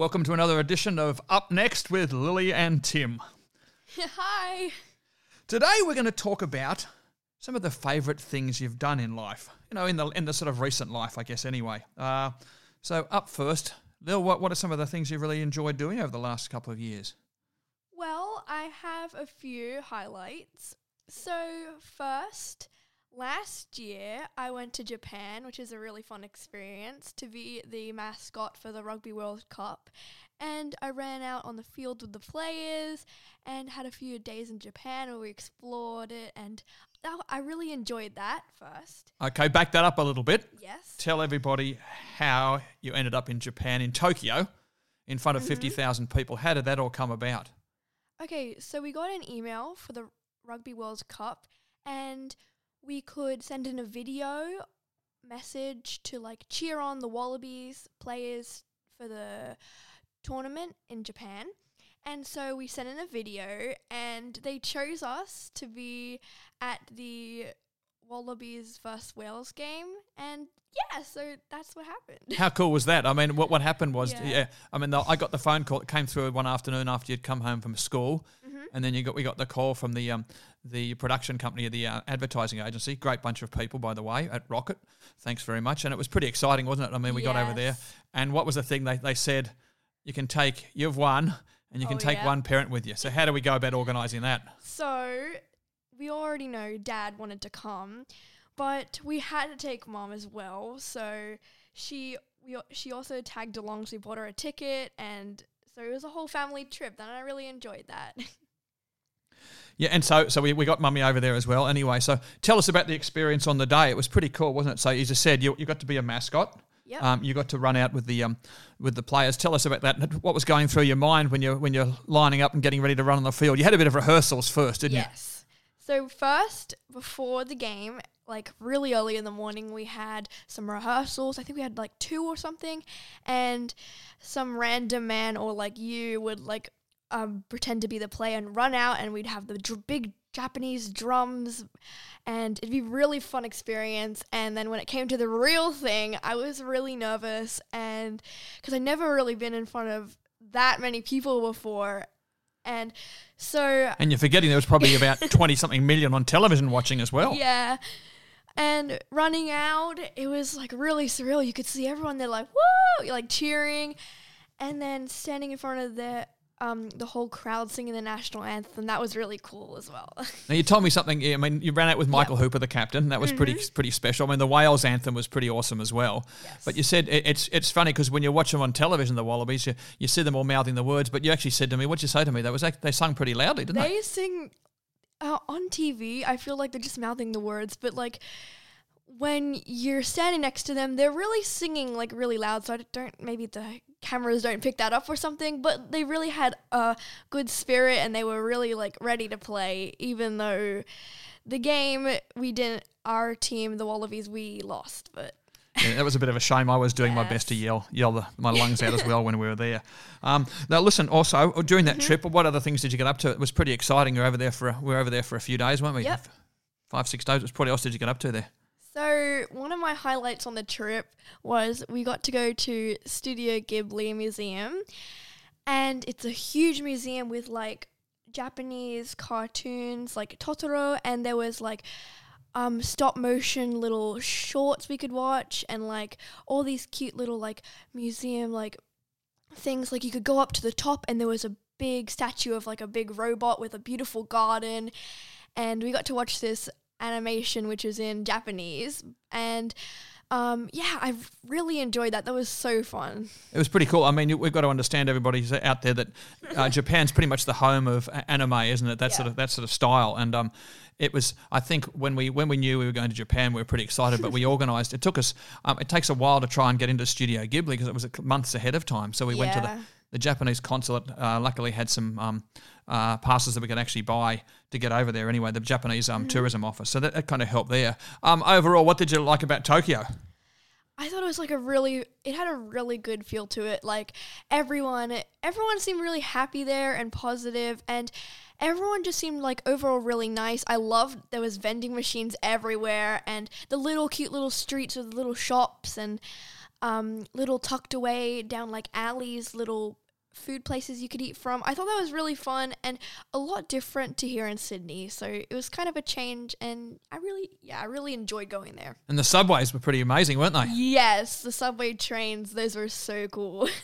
Welcome to another edition of Up Next with Lily and Tim. Hi. Today we're going to talk about some of the favourite things you've done in life. You know, in the in the sort of recent life, I guess. Anyway, uh, so up first, Lil, what what are some of the things you've really enjoyed doing over the last couple of years? Well, I have a few highlights. So, first, last year I went to Japan, which is a really fun experience, to be the mascot for the Rugby World Cup. And I ran out on the field with the players and had a few days in Japan where we explored it. And I really enjoyed that first. Okay, back that up a little bit. Yes. Tell everybody how you ended up in Japan, in Tokyo, in front of Mhm. 50,000 people. How did that all come about? Okay, so we got an email for the Rugby World Cup and we could send in a video message to like cheer on the Wallabies players for the tournament in Japan. And so we sent in a video and they chose us to be at the Wallabies versus Wales game and yeah, so that's what happened. How cool was that? I mean, what what happened was, yeah. Yeah. I mean, the, I got the phone call. It came through one afternoon after you'd come home from school, Mhm. and then you got we got the call from the um the production company of the uh, advertising agency. Great bunch of people, by the way, at Rocket. Thanks very much, and it was pretty exciting, wasn't it? I mean, we got over there, and what was the thing they they said? You can take you've won, and you can Oh, take yeah. one parent with you. So how do we go about organising that? So we already know dad wanted to come, but we had to take mom as well. So she we she also tagged along. So we bought her a ticket, and so it was a whole family trip. And I really enjoyed that. Yeah, and so so we, we got mummy over there as well. Anyway, so tell us about the experience on the day. It was pretty cool, wasn't it? So as I said, you, you got to be a mascot. yep. Um, you got to run out with the um, with the players. Tell us about that. What was going through your mind when you when you're lining up and getting ready to run on the field? You had a bit of rehearsals first, didn't you? yes. So first, before the game, like really early in the morning, we had some rehearsals. I think we had like two or something, and some random man or like you would like um, pretend to be the player and run out, and we'd have the dr- big Japanese drums, and it'd be really fun experience. And then when it came to the real thing, I was really nervous, and because I never really been in front of that many people before, and so? And you're forgetting there was probably about twenty something million on television watching as well. yeah. And running out, it was like really surreal. You could see everyone there like, whoa, like cheering. And then standing in front of the um the whole crowd singing the national anthem. That was really cool as well. Now you told me something. I mean, you ran out with Michael Hooper, the captain. That was pretty pretty special. I mean, the Wales anthem was pretty awesome as well. Yes. But you said it, it's it's funny because when you watch them on television, the Wallabies, you, you see them all mouthing the words. But you actually said to me, "What'd you say to me?" That was they sung pretty loudly, didn't they? they sing uh, on TV. I feel like they're just mouthing the words, but like when you're standing next to them, they're really singing like really loud. So I don't maybe the cameras don't pick that up or something, but they really had a good spirit and they were really like ready to play, even though the game we didn't. Our team, the Wallabies, we lost, but Yeah, that was a bit of a shame. I was doing my best to yell yell the, my lungs out as well when we were there. Um, now, listen. Also, during Mm-hmm. that trip, what other things did you get up to? It was pretty exciting. Were over there for a, we were over there for a few days, weren't we? Yep. Five six days. It was What else did you get up to there? So one of my highlights on the trip was we got to go to Studio Ghibli Museum, and it's a huge museum with like Japanese cartoons like Totoro, and there was like um stop motion little shorts we could watch, and like all these cute little like museum like things. Like you could go up to the top, and there was a big statue of like a big robot with a beautiful garden, and we got to watch this animation which is in Japanese and um, yeah, I've really enjoyed that. That was so fun. It was pretty cool. I mean, we've got to understand everybody out there that uh, Japan's pretty much the home of anime, isn't it? That sort of that sort of style. And um, it was. I think when we when we knew we were going to Japan, we were pretty excited. But we organised. It took us. Um, it takes a while to try and get into Studio Ghibli because it was months ahead of time. So we went to the the Japanese consulate. Uh, luckily, had some um, uh, passes that we could actually buy to get over there. Anyway, the Japanese um, tourism office. So that, that kind of helped there. Um, overall, what did you like about Tokyo? I thought it was like a really it had a really good feel to it. Like everyone everyone seemed really happy there and positive and everyone just seemed like overall really nice. I loved there was vending machines everywhere and the little cute little streets with little shops and um, little tucked away down like alleys, little food places you could eat from. I thought that was really fun and a lot different to here in Sydney. So it was kind of a change and I really yeah, I really enjoyed going there. And the subways were pretty amazing, weren't they? Yes, the subway trains, those were so cool.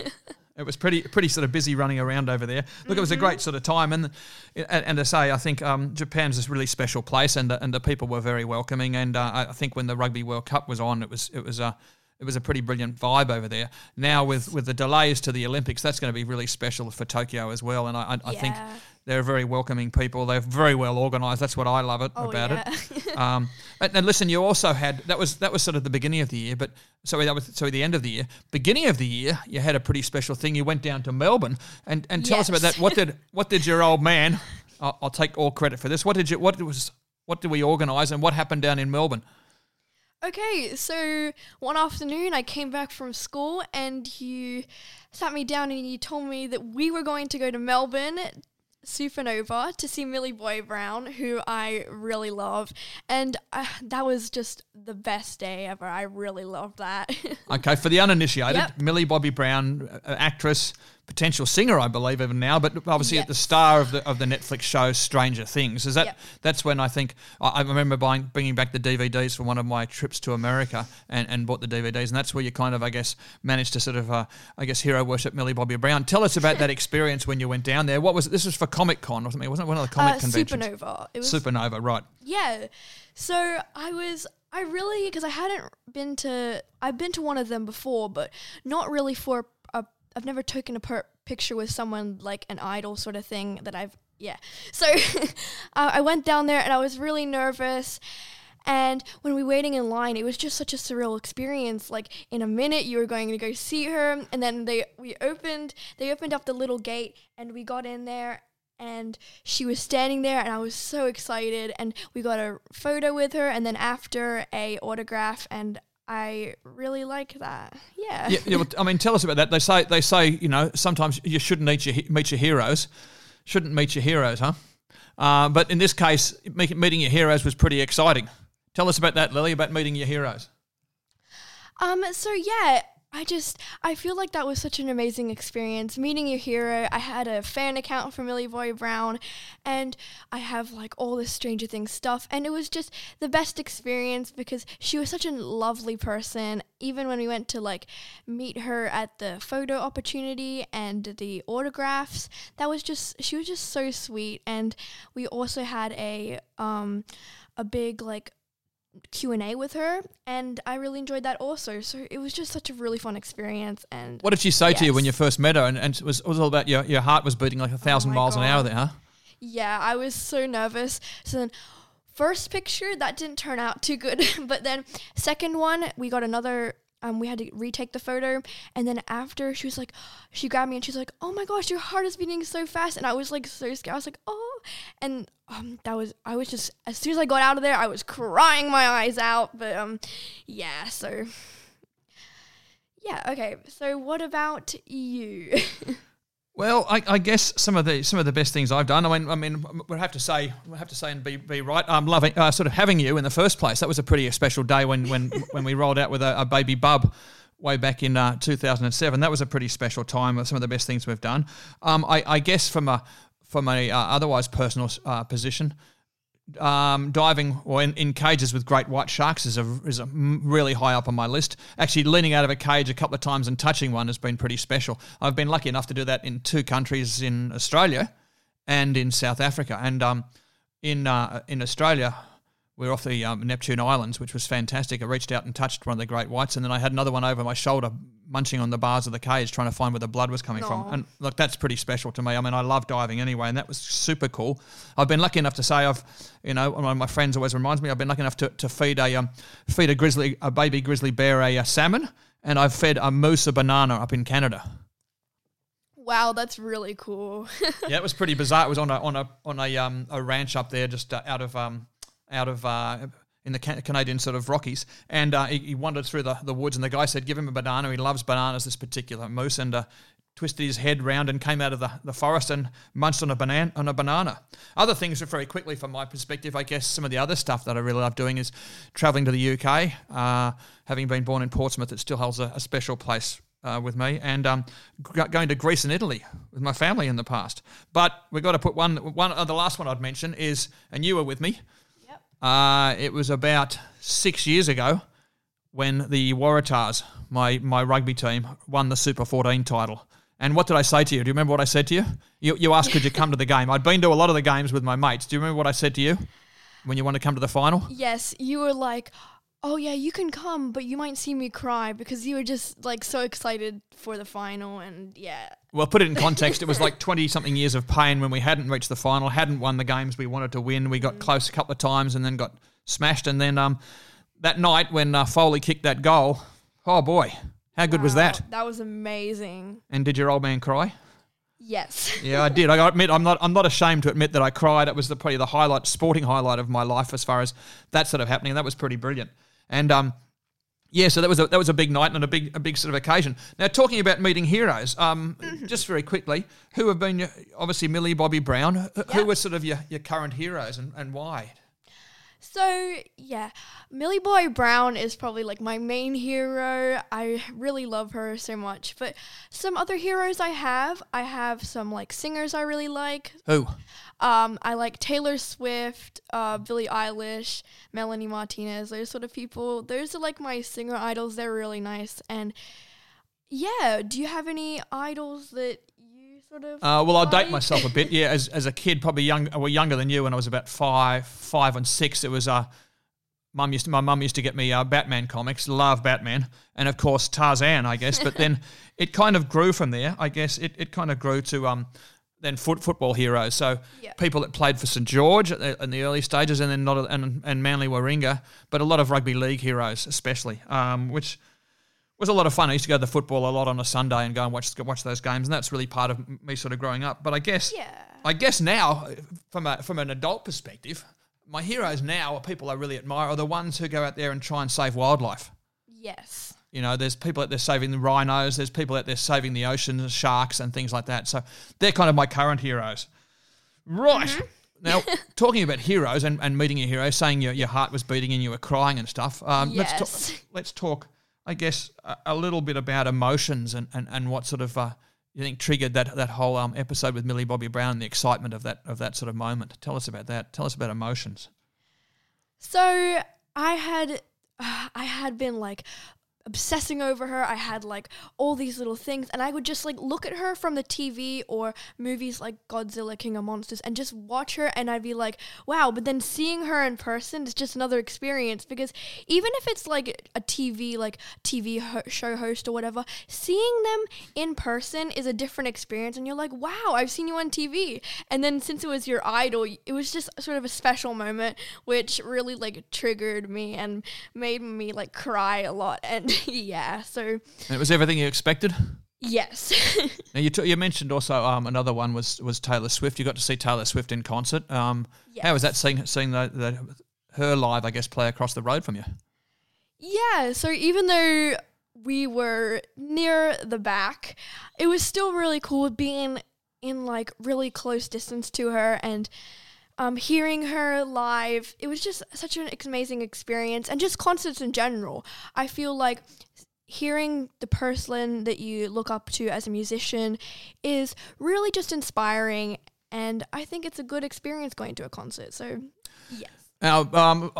It was pretty pretty sort of busy running around over there. Look, mm-hmm. it was a great sort of time, and and, and to say, I think um, Japan's a really special place, and the, and the people were very welcoming. And uh, I think when the Rugby World Cup was on, it was it was a uh, it was a pretty brilliant vibe over there. Now with, with the delays to the Olympics, that's going to be really special for Tokyo as well. And I, I, I think they're very welcoming people. They're very well organised. That's what I love it oh, about yeah. it. um, and, and, listen, you also had that was that was sort of the beginning of the year, but sorry, that was sorry the end of the year. Beginning of the year, you had a pretty special thing. You went down to Melbourne and, and tell yes. us about that. What did what did your old man? I'll, I'll take all credit for this. What did you what was what did we organise and what happened down in Melbourne? Okay, so one afternoon I came back from school and you sat me down and you told me that we were going to go to Melbourne Supernova to see Millie Bobby Brown, who I really love. And uh, that was just the best day ever. I really loved that. okay, for the uninitiated, yep. Millie Bobby Brown, uh, actress, potential singer, I believe, even now, but obviously yes. at the star of the of the Netflix show Stranger Things. Is that yep. that's when I think I, I remember buying bringing back the DVDs for one of my trips to America and, and bought the DVDs, and that's where you kind of I guess managed to sort of uh, I guess hero worship Millie Bobby Brown. Tell us about that experience when you went down there. What was it? This was for Comic Con or something? Wasn't it one of the comic uh, conventions? Supernova. It was Supernova, right? Yeah. So I was I really because I hadn't been to I've been to one of them before, but not really for a. I've never taken a per- picture with someone like an idol sort of thing that I've yeah. So I went down there and I was really nervous. And when we were waiting in line, it was just such a surreal experience. Like in a minute, you were going to go see her, and then they we opened they opened up the little gate, and we got in there, and she was standing there, and I was so excited. And we got a photo with her, and then after a autograph, and I really like that. Yeah. Yeah. yeah well, I mean, tell us about that. They say they say you know sometimes you shouldn't meet your meet your heroes, shouldn't meet your heroes, huh? Uh, but in this case, meeting your heroes was pretty exciting. Tell us about that, Lily, about meeting your heroes. Um. So yeah, I just I feel like that was such an amazing experience meeting your hero. I had a fan account for Millie Bobby Brown, and I have like all this Stranger Things stuff, and it was just the best experience because she was such a lovely person. Even when we went to like meet her at the photo opportunity and the autographs, that was just she was just so sweet. And we also had a um a big like Q&A with her and I really enjoyed that also. So it was just such a really fun experience and What did she say yes. to you when you first met her and, and it was it was all about your your heart was beating like a oh thousand oh miles God. an hour there, huh? Yeah, I was so nervous. So then first picture that didn't turn out too good, but then second one we got another um, we had to retake the photo. And then after she was like she grabbed me and she's like oh my gosh your heart is beating so fast. And i was like so scared. I was like oh. And um, that was i was just as soon as i got out of there i was crying my eyes out. But um yeah so yeah okay. So what about you Well, I, I, guess some of the some of the best things I've done. I mean, I mean, we have to say, we have to say, and be, be right. I'm loving uh, sort of having you in the first place. That was a pretty special day when when when we rolled out with a, a baby bub way back in uh, 2007. That was a pretty special time. Some of the best things we've done. Um, I, I, guess from a from a uh, otherwise personal uh, position, um, diving or in, in, cages with great white sharks is a is a really high up on my list. Actually, leaning out of a cage a couple of times and touching one has been pretty special. I've been lucky enough to do that in two countries in Australia and in South Africa. And um, in uh, in Australia, we are off the um, Neptune Islands, which was fantastic. I reached out and touched one of the great whites, and then I had another one over my shoulder, munching on the bars of the cage, trying to find where the blood was coming Aww. from. And look, that's pretty special to me. I mean, I love diving anyway, and that was super cool. I've been lucky enough to say I've, you know, one of my friends always reminds me, I've been lucky enough to, to feed a um, feed a grizzly, a baby grizzly bear a, a salmon, and I've fed a moose a banana up in Canada. Wow, that's really cool. yeah, it was pretty bizarre. It was on a on a on a um a ranch up there, just uh, out of um out of uh, in the Canadian sort of Rockies, and uh, he, he wandered through the, the woods, and the guy said, "Give him a banana." He loves bananas. This particular moose, and uh, twisted his head round and came out of the, the forest and munched on a banana on a banana. Other things very quickly from my perspective, I guess some of the other stuff that I really love doing is travelling to the UK. Uh, having been born in Portsmouth, it still holds a, a special place uh, with me, and um, g- going to Greece and Italy with my family in the past. But we've got to put one one uh, the last one I'd mention is, and you were with me. Uh, it was about six years ago when the Waratahs, my my rugby team, won the Super 14 title. And what did I say to you? Do you remember what I said to you? You, you asked, could you come to the game? I'd been to a lot of the games with my mates. Do you remember what I said to you when you wanted to come to the final? Yes, you were like, "Oh yeah, you can come, but you might see me cry because you were just like so excited for the final." And yeah, Well, put it in context. It was like 20 something years of pain when we hadn't reached the final, hadn't won the games we wanted to win. We got close a couple of times and then got smashed. And then um, that night when uh, Foley kicked that goal, oh boy, how good was that? That was amazing. And did your old man cry? Yes. Yeah, I did. I admit, I'm not. I'm not ashamed to admit that I cried. It was the, probably the highlight, sporting highlight of my life as far as that sort of happening. That was pretty brilliant. And um, yeah, so that was a, that was a big night and a big a big sort of occasion. Now, talking about meeting heroes, um, just very quickly, who have been your, obviously Millie Bobby Brown? Who, who were sort of your, your current heroes and, and why? So yeah, Millie Boy Brown is probably like my main hero. I really love her so much. But some other heroes I have, I have some like singers I really like. Who? Um, I like Taylor Swift, uh, Billie Eilish, Melanie Martinez. Those sort of people. Those are like my singer idols. They're really nice. And yeah, do you have any idols that sort of? Uh, well, I'll date myself a bit. Yeah, as, as a kid, probably young, well, younger than you, when I was about five, five and six. It was uh, mum used to, my mum used to get me uh, Batman comics. Love Batman, and of course Tarzan, I guess. But then it kind of grew from there. I guess it, it kind of grew to um, then foot, football heroes. So Yeah. people that played for St George at the, in the early stages, and then not a, and and Manly Warringah, but a lot of rugby league heroes, especially, um, which was a lot of fun. I used to go to the football a lot on a Sunday and go and watch watch those games, and that's really part of me sort of growing up. But I guess Yeah. I guess now, from a from an adult perspective, my heroes now are people I really admire are the ones who go out there and try and save wildlife. Yes. You know, there's people out there saving the rhinos, there's people out there saving the oceans, sharks, and things like that. So they're kind of my current heroes. Right. Mm-hmm. Now, talking about heroes and, and meeting a hero, saying your, your heart was beating and you were crying and stuff. Um, let's, Yes. talk, let's talk, I guess, a, a little bit about emotions and, and, and what sort of uh, you think triggered that that whole um, episode with Millie Bobby Brown and the excitement of that of that sort of moment. Tell us about that. Tell us about emotions. So I had I had been like obsessing over her. I had like all these little things and I would just like look at her from the TV or movies like Godzilla King of Monsters and just watch her and I'd be like, "Wow." But then seeing her in person is just another experience because even if it's like a TV like TV ho- show host or whatever, seeing them in person is a different experience and you're like, "Wow, I've seen you on TV." And then since it was your idol, it was just sort of a special moment which really like triggered me and made me like cry a lot and yeah, so And it was everything you expected. yes. Now you, t- you mentioned also um, another one was was Taylor Swift. You got to see Taylor Swift in concert. Um, How was that seeing seeing the, the her live? I guess play across the road from you. Yeah, so even though we were near the back, it was still really cool being in like really close distance to her and um, hearing her live. It was just such an amazing experience and just concerts in general. I feel like hearing the person that you look up to as a musician is really just inspiring and I think it's a good experience going to a concert. So, yes. Now, um,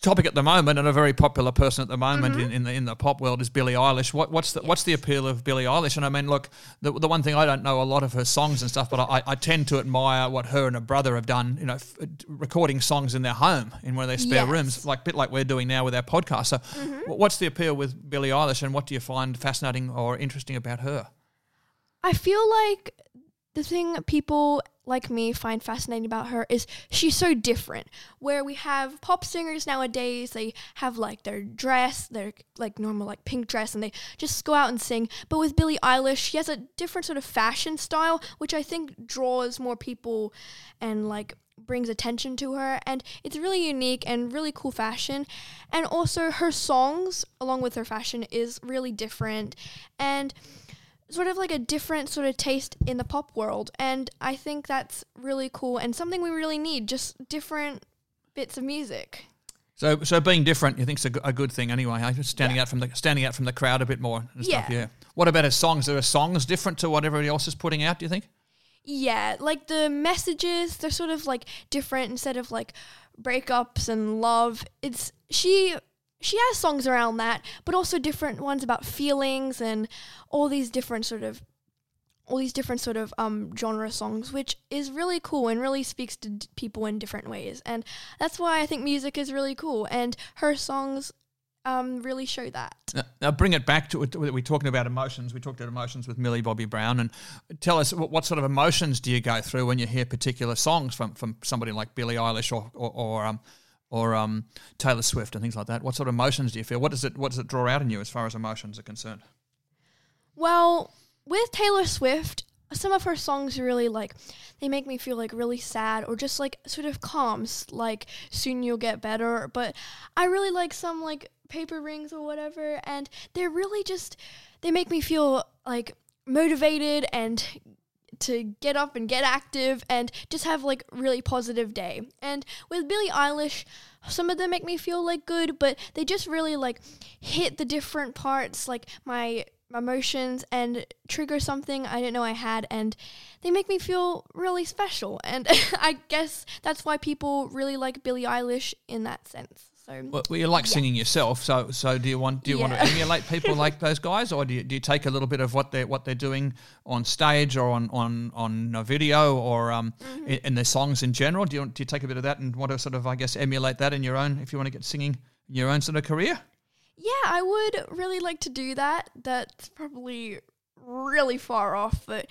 topic at the moment and a very popular person at the moment mm-hmm. in, in the in the pop world is Billie Eilish. What what's the what's the appeal of Billie Eilish? And I mean, look, the, the one thing I don't know a lot of her songs and stuff, but I, I tend to admire what her and her brother have done. You know, f- uh, recording songs in their home in one of their spare Yes. rooms, like bit like we're doing now with our podcast. So, mm-hmm. wh- what's the appeal with Billie Eilish, and what do you find fascinating or interesting about her? I feel like the thing people like me find fascinating about her is she's so different. Where we have pop singers nowadays, they have like their dress, their like normal like pink dress, and they just go out and sing. But with Billie Eilish, she has a different sort of fashion style, which I think draws more people and like brings attention to her and it's really unique and really cool fashion and also her songs along with her fashion is really different and sort of like a different sort of taste in the pop world and i think that's really cool and something we really need just different bits of music So, so being different, you think's a, g- a good thing anyway. Huh? Just standing out from the standing out from the crowd a bit more and stuff. Yeah. Yeah. What about his songs? Are her songs different to what everybody else is putting out? Do you think? Yeah, like the messages, they're sort of like different instead of like breakups and love. It's she she has songs around that, but also different ones about feelings and all these different sort of all these different sort of um genre songs, which is really cool and really speaks to d- people in different ways. And that's why I think music is really cool and her songs um really show that. Now, now bring it back to. We're talking about emotions. We talked about emotions with Millie Bobby Brown, and tell us what, what sort of emotions do you go through when you hear particular songs from, from somebody like Billie Eilish or or, or um or um Taylor Swift and things like that. What sort of emotions do you feel? What does it what does it draw out in you as far as emotions are concerned? Well, with Taylor Swift, some of her songs really like they make me feel like really sad or just like sort of calms like soon you'll get better but i really like some like paper rings or whatever and they're really just they make me feel like motivated and to get up and get active and just have like really positive day. And with Billie Eilish, some of them make me feel like good, but they just really like hit the different parts, like my emotions and trigger something I didn't know I had and they make me feel really special. And I guess that's why people really like Billie Eilish in that sense. So Well, well, you like singing yourself, so so do you want do you want to emulate people like those guys, or do you, do you take a little bit of what they what they're doing on stage or on on on a video or um Mm-hmm. in, in their songs in general? Do you do you take a bit of that and want to sort of I guess emulate that in your own if you want to get singing in your own sort of career? Yeah, I would really like to do that. That's probably really far off, but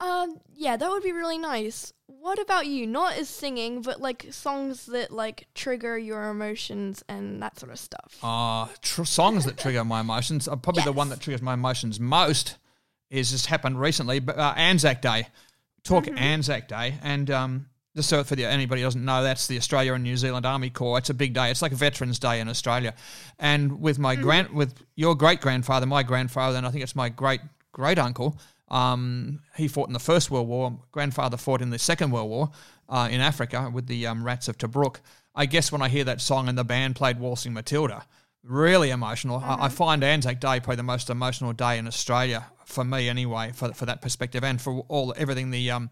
um, yeah, that would be really nice. What about you? Not as singing, but like songs that like trigger your emotions and that sort of stuff. Uh, tr- songs that trigger my emotions. Uh, probably the one that triggers my emotions most is just happened recently, but uh, Anzac Day. Talk Anzac Day, and um, just so for the, anybody who doesn't know, that's the Australia and New Zealand Army Corps. It's a big day. It's like a Veterans Day in Australia, and with my grand, with your great grandfather, my grandfather, and I think it's my great great uncle. Um, he fought in the First World War. Grandfather fought in the Second World War uh, in Africa with the um, Rats of Tobruk. I guess when I hear that song and the band played Waltzing Matilda, really emotional. I, I find Anzac Day probably the most emotional day in Australia for me, anyway, for for that perspective, and for all everything the um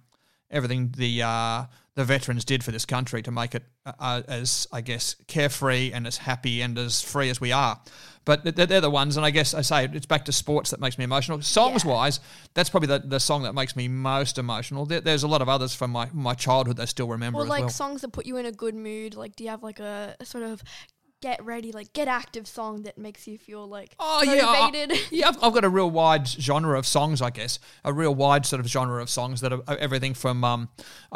everything the uh, the veterans did for this country to make it uh, uh, as I guess carefree and as happy and as free as we are. But they're, they're the ones, and I guess I say it's back to sports that makes me emotional. Songs Yeah. wise, that's probably the, the song that makes me most emotional. There, there's a lot of others from my, my childhood that I still remember Or as like well. songs that put you in a good mood. Like, do you have like a, a sort of get ready, like get active song that makes you feel like Oh yeah, I, yeah. I've, I've got a real wide genre of songs, I guess. A real wide sort of genre of songs that are everything from, um,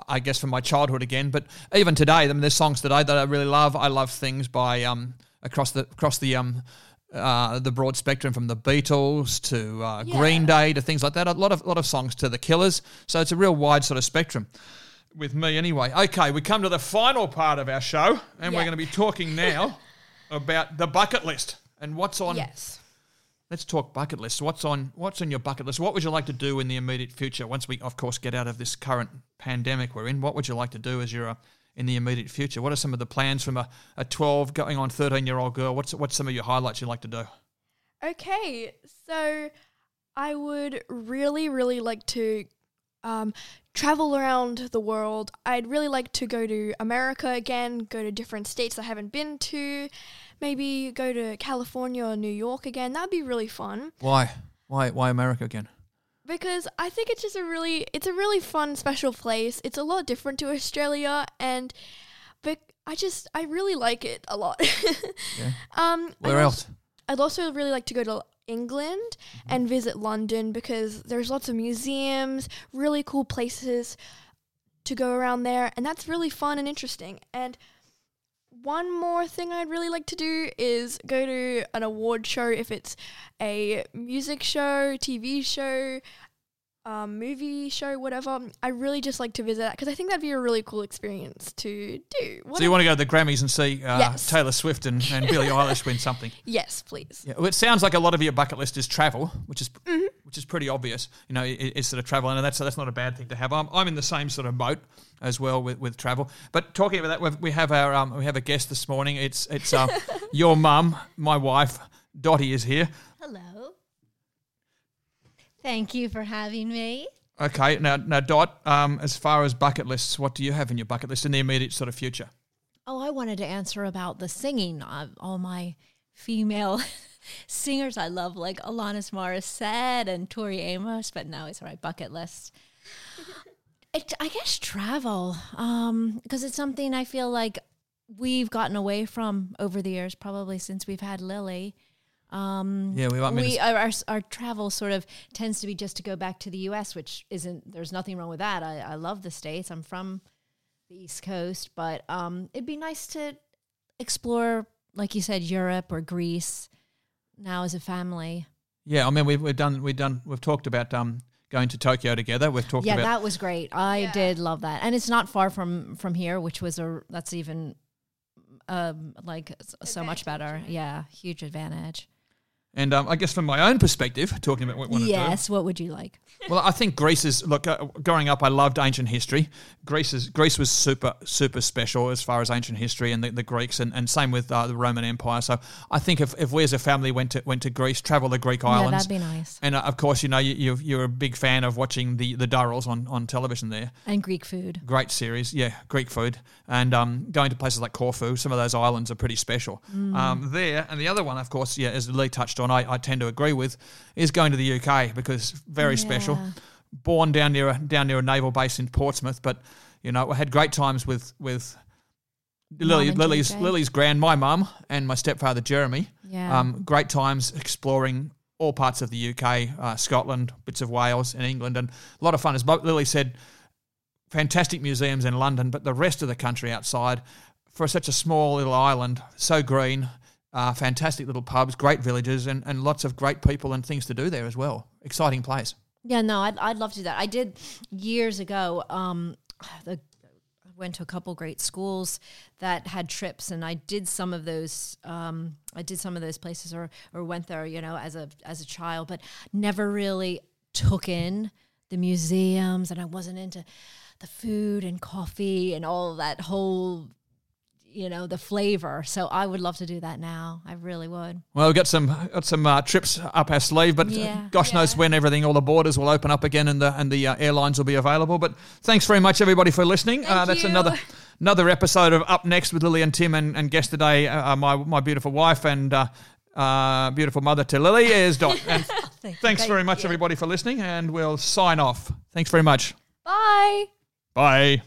I guess, from my childhood again. But even today, I mean, there's songs today that I really love. I love things by um, across the across the um, uh, the broad spectrum from the Beatles to uh, Green Day to things like that. A lot of lot of songs to the Killers. So it's a real wide sort of spectrum. With me, anyway. Okay, we come to the final part of our show, and we're going to be talking now about the bucket list and what's on yes. Let's talk bucket list. What's on What's on your bucket list? What would you like to do in the immediate future? Once we, of course, get out of this current pandemic we're in, what would you like to do as you're uh, in the immediate future? What are some of the plans from a, a 12 going on 13 year old girl? What's What's some of your highlights you'd like to do? Okay, so I would really, really like to um, travel around the world. I'd really like to go to America again, go to different states I haven't been to, maybe go to California or New York again. That'd be really fun Why? Why? Why America again? because I think it's just a really, it's a really fun, special place. It's a lot different to Australia, and but I just, I really like it a lot. Yeah. Um, Where I'd else? I'd also really like to go to England Mm-hmm. and visit London because there's lots of museums, really cool places to go around there, and that's really fun and interesting. And one more thing I'd really like to do is go to an award show if it's a music show, TV show. Um, movie show, whatever, I really just like to visit that because I think that'd be a really cool experience to do. What So you want to go to the Grammys and see uh, Yes. Taylor Swift and, and Billie Eilish win something? yes, please. Yeah, well, it sounds like a lot of your bucket list is travel, which is Mm-hmm. which is pretty obvious. You know, it, it's sort of travel, and that's that's not a bad thing to have. I'm, I'm in the same sort of boat as well with, with travel. But talking about that, we've, we have our um, we have a guest this morning. It's it's uh, your mum, my wife, Dottie is here. Hello. Thank you for having me. Okay, now now Dot, um, as far as bucket lists, what do you have in your bucket list in the immediate sort of future? Oh, I wanted to answer about the singing. Uh, all my female singers I love, like Alanis Morissette and Tori Amos, but no, it's all right. Bucket list. It, I guess travel, because it's something I feel like we've gotten away from over the years, probably since we've had Lily. Um, Yeah, we. I mean, we it's- our, our our travel sort of tends to be just to go back to the U.S., which isn't. There's nothing wrong with that. I, I love the states. I'm from the East Coast, but um, it'd be nice to explore, like you said, Europe or Greece now as a family. yeah, I mean, we've we've done we've done we've talked about um going to Tokyo together. We've talked yeah, about that was great. I Yeah. did love that, and it's not far from from here, which was a that's even um like s- so much better. Advantage, Yeah, huge advantage. And um, I guess from my own perspective, talking about what we want to do. Yes. What would you like? Well, I think Greece is look. Uh, growing up, I loved ancient history. Greece is Greece was super super special as far as ancient history and the, the Greeks, and, and same with uh, the Roman Empire. So I think if, if we as a family went to went to Greece, travel the Greek Yeah, islands, that'd be nice. and uh, of course, you know you, you you're a big fan of watching the the Durrells on on television there. And Greek food. Great series, yeah, Greek food, and um, going to places like Corfu. Some of those islands are pretty special. Um, there, and the other one, of course, yeah, as Lee touched on, I, I tend to agree with, is going to the UK because very special. Born down near a, down near a naval base in Portsmouth, but you know, I had great times with with Lily, Lily's JJ. Lily's grand, my mum, and my stepfather Jeremy. Yeah. Um, great times exploring all parts of the UK, uh, Scotland, bits of Wales, and England, and a lot of fun. As Lily said, fantastic museums in London, but the rest of the country outside, for such a small little island, so green, uh, fantastic little pubs, great villages, and, and lots of great people and things to do there as well. Exciting place. Yeah, no, I'd, I'd love to do that. I did years ago. Um, the, I went to a couple great schools that had trips, and I did some of those. Um, I did some of those places, or or went there, you know, as a as a child, but never really took in the museums, and I wasn't into the food and coffee and all that whole, you know, the flavor. So I would love to do that now. I really would. Well, we've got some got some uh, trips up our sleeve, but uh, Yeah. gosh knows when everything, all the borders will open up again, and the and the uh, airlines will be available. But thanks very much, everybody, for listening. uh, that's you. another another episode of Up Next with Lily and Tim, and, and guest today, uh, uh, my my beautiful wife and uh, uh, beautiful mother to Lily is Dot. And thanks thank very much, you. everybody, for listening, and we'll sign off. Thanks very much. Bye. Bye.